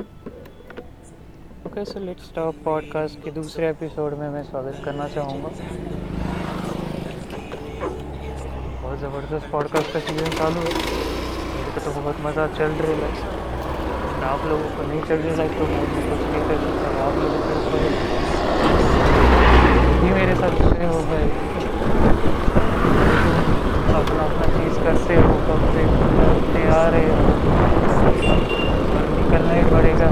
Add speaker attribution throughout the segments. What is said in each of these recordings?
Speaker 1: Okay so let's stop podcast के दूसरे episode में मैं स्वागत करना चाहूँगा बहुत ज़बरदस्त पॉडकास्ट का सीज़न चालू है मेरे को तो बहुत मज़ा चल रहा है आप लोगों को नहीं चल रहा है तो मैं कुछ नहीं कर सकता आप लोगों को भी मेरे साथ जुड़े हो गए अपना अपना चीज़ करते हो कब से आ रहे हो निकलना ही पड़ेगा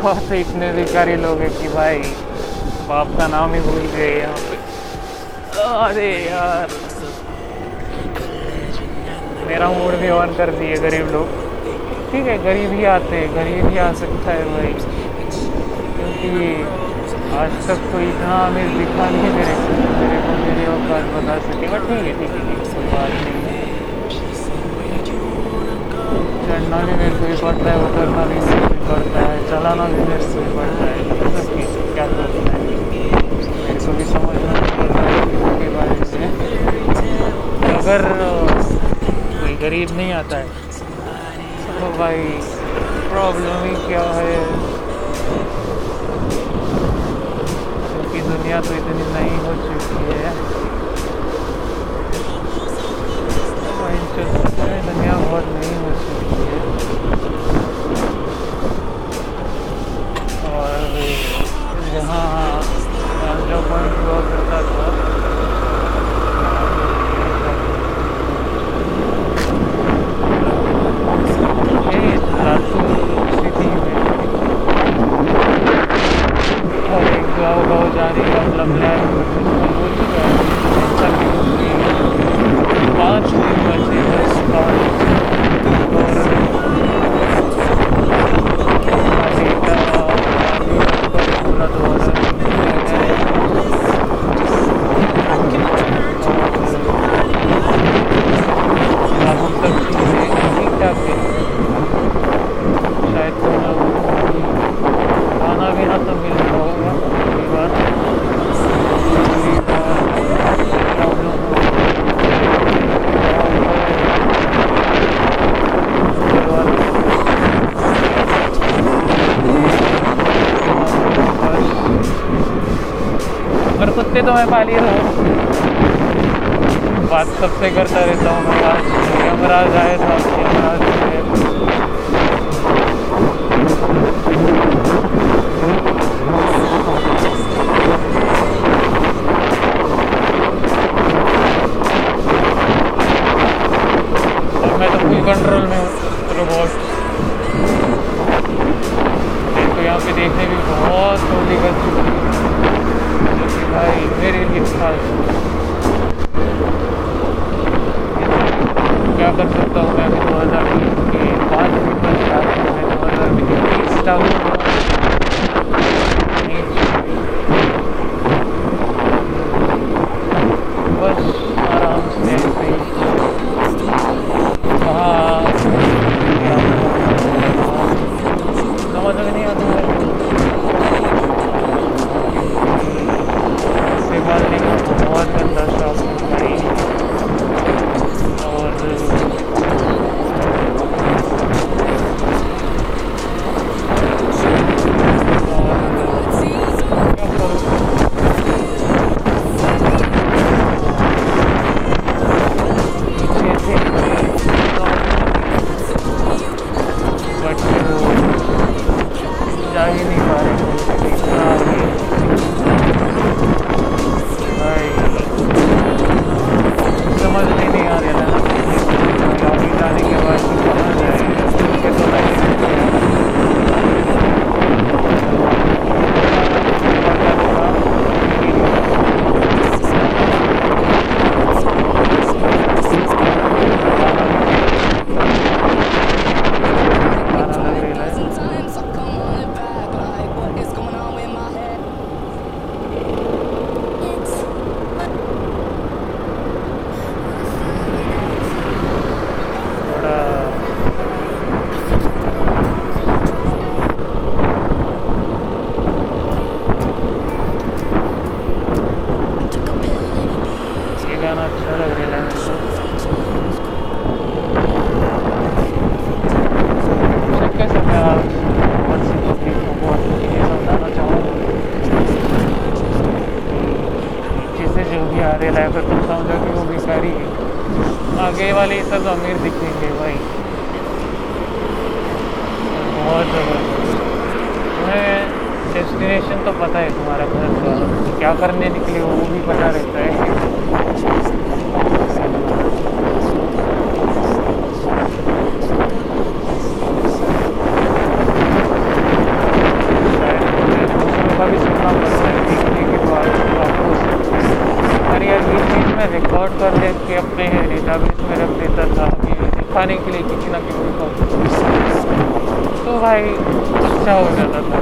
Speaker 1: तो बहुत इतने भिखारी लोग हैं कि भाई, बाप का नाम ही भूल गए यहाँ पे। अरे यार। मेरा मूड भी ऑन कर दिए गरीब लोग। ठीक है, गरीब ही आते हैं, गरीब ही आ सकता है भाई। क्योंकि आज तक कोई इतना अमीर दिखा नहीं मेरे को मेरे को मेरी औकात बता सके। बट ठीक है ठीक है, कोई बात नहीं। चढ़ना भी मेरे को ही पड़ता है उतरना भी को ही पड़ता है चलाना भी मेरे से ही पड़ता है क्या करना है? मेरे को भी समझना नहीं पड़ता है के बारे से। अगर कोई गरीब नहीं आता है तो भाई प्रॉब्लम ही क्या है? क्योंकि दुनिया तो इतनी नई हो चुकी है दुनिया बहुत नई हो चुकी है और जहाँ जो पॉइंट हुआ करता था सिटी में हर एक गाँव गाँव जाने का मतलब प्लान हो चुका है पाँच दिन बचे बस पाँच पर कुत्ते तो मैं पाली हूँ बात सबसे करता रहता हूँ, मैं आज यमराज आए था, यमराज दिखेंगे भाई। बहुत ज़बरदस्त। तुम्हें डेस्टिनेशन तो पता है तुम्हारा घर का। क्या करने निकले वो भी पता रहता है का भी सुनना पड़ता है देखने के बाद वापस और यार ये चीज़ मैं रिकॉर्ड कर दे के अपने डेटाबेस में रख देता था कि दिखाने के लिए किसी ना किसी को तो भाई अच्छा हो जाता था?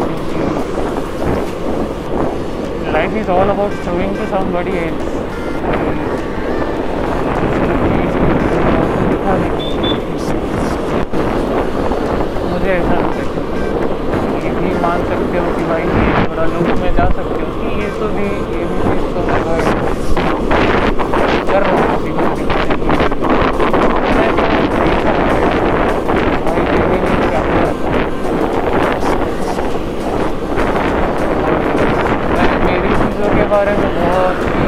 Speaker 1: Life is all about showing to somebody else मुझे ऐसा लगता है ये भी मान सकते हो कि भाई ये थोड़ा लूप में जा सकते हो कि ये तो भी, ये भी चीज़ तो मैं कर रहा हूँ किसी को दिखाने के लिए मैं तो देखा है भाई ये भी नहीं क्या मैं मेरी चीज़ों के बारे में बहुत ही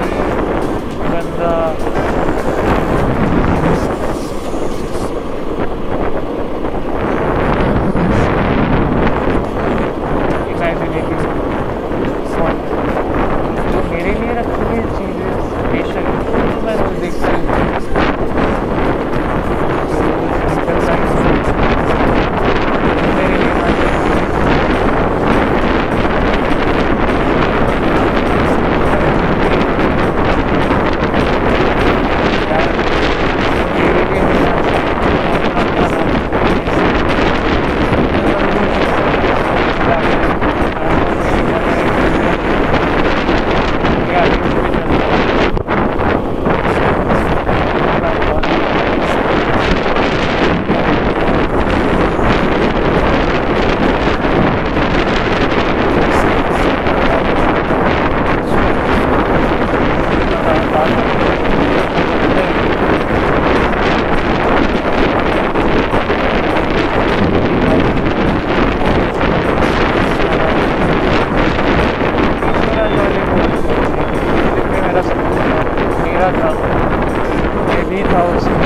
Speaker 1: गंदा इमेजिनेटिव जो मेरे लिए रखी हुई चीज़ें स्पेशल तो मैं रोज़ देखता ही हूँ रोज़ निकलता ही हूँ। मेरे लिए मैं मेरे लिए भी मेरा सपना था मेरा था मैं भी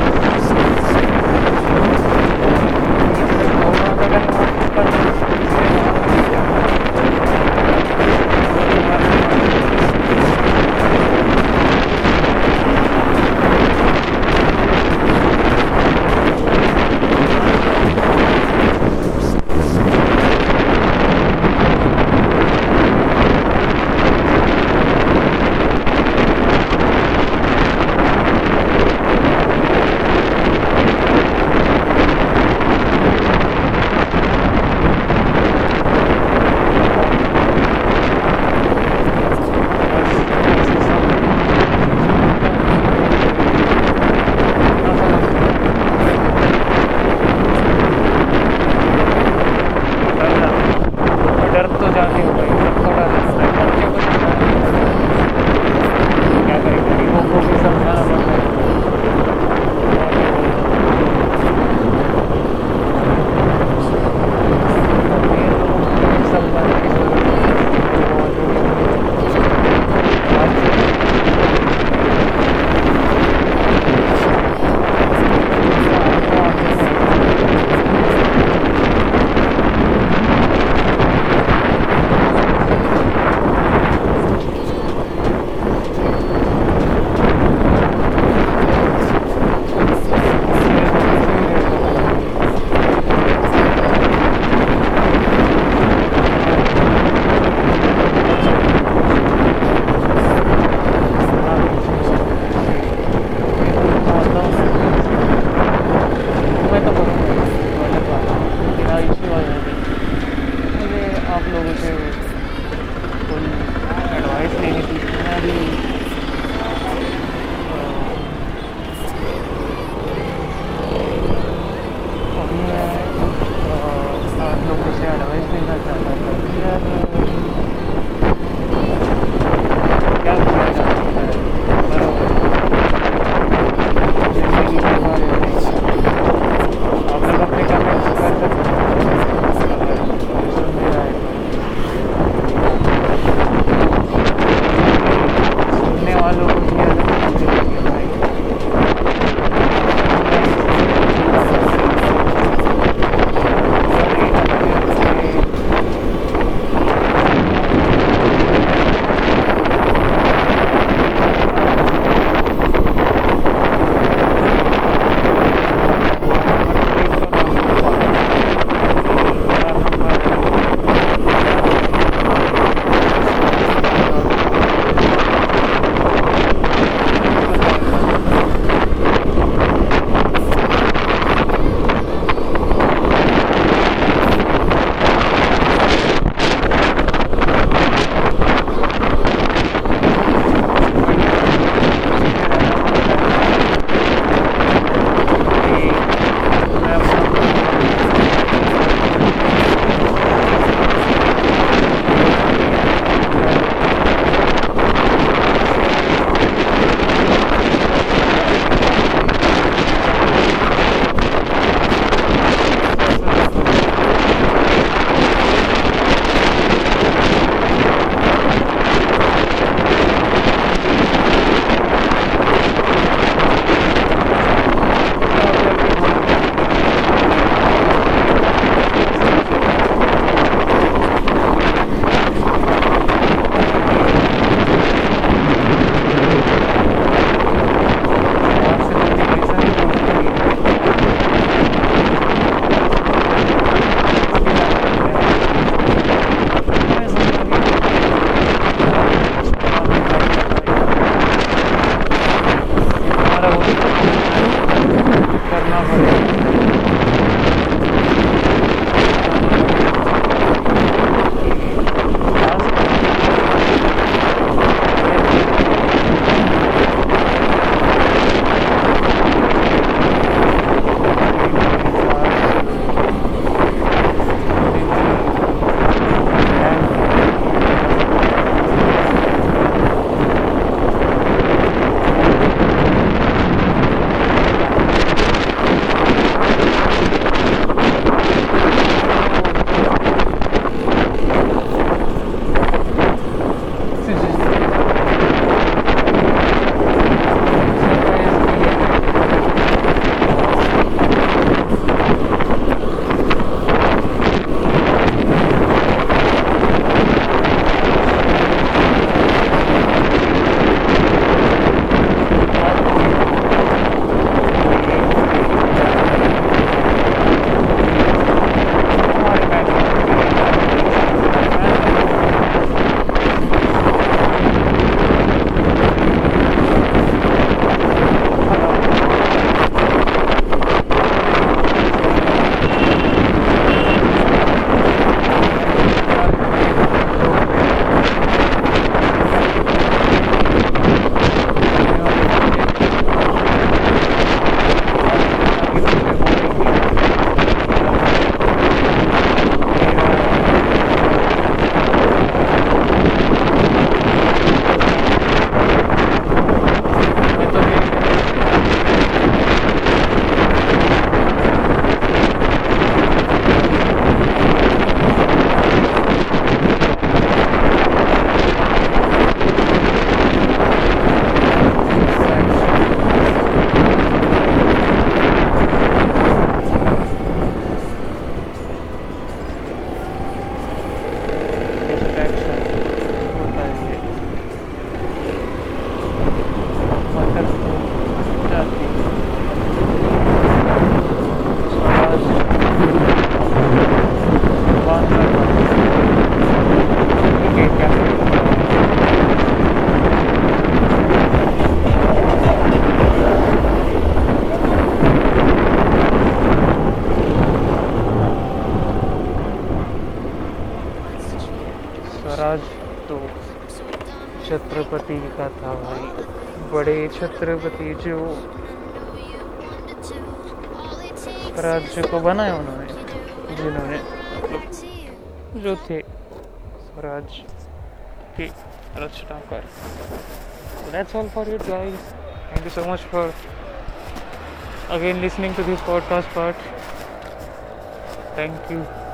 Speaker 1: Hallo. स्वराज तो छत्रपति का था भाई। बड़े छत्रपति जो स्वराज को बनाया उन्होंने, जिन्होंने मतलब जो थे स्वराज के रचनाकार that's all for you guys thank you so much for again listening to this podcast part thank you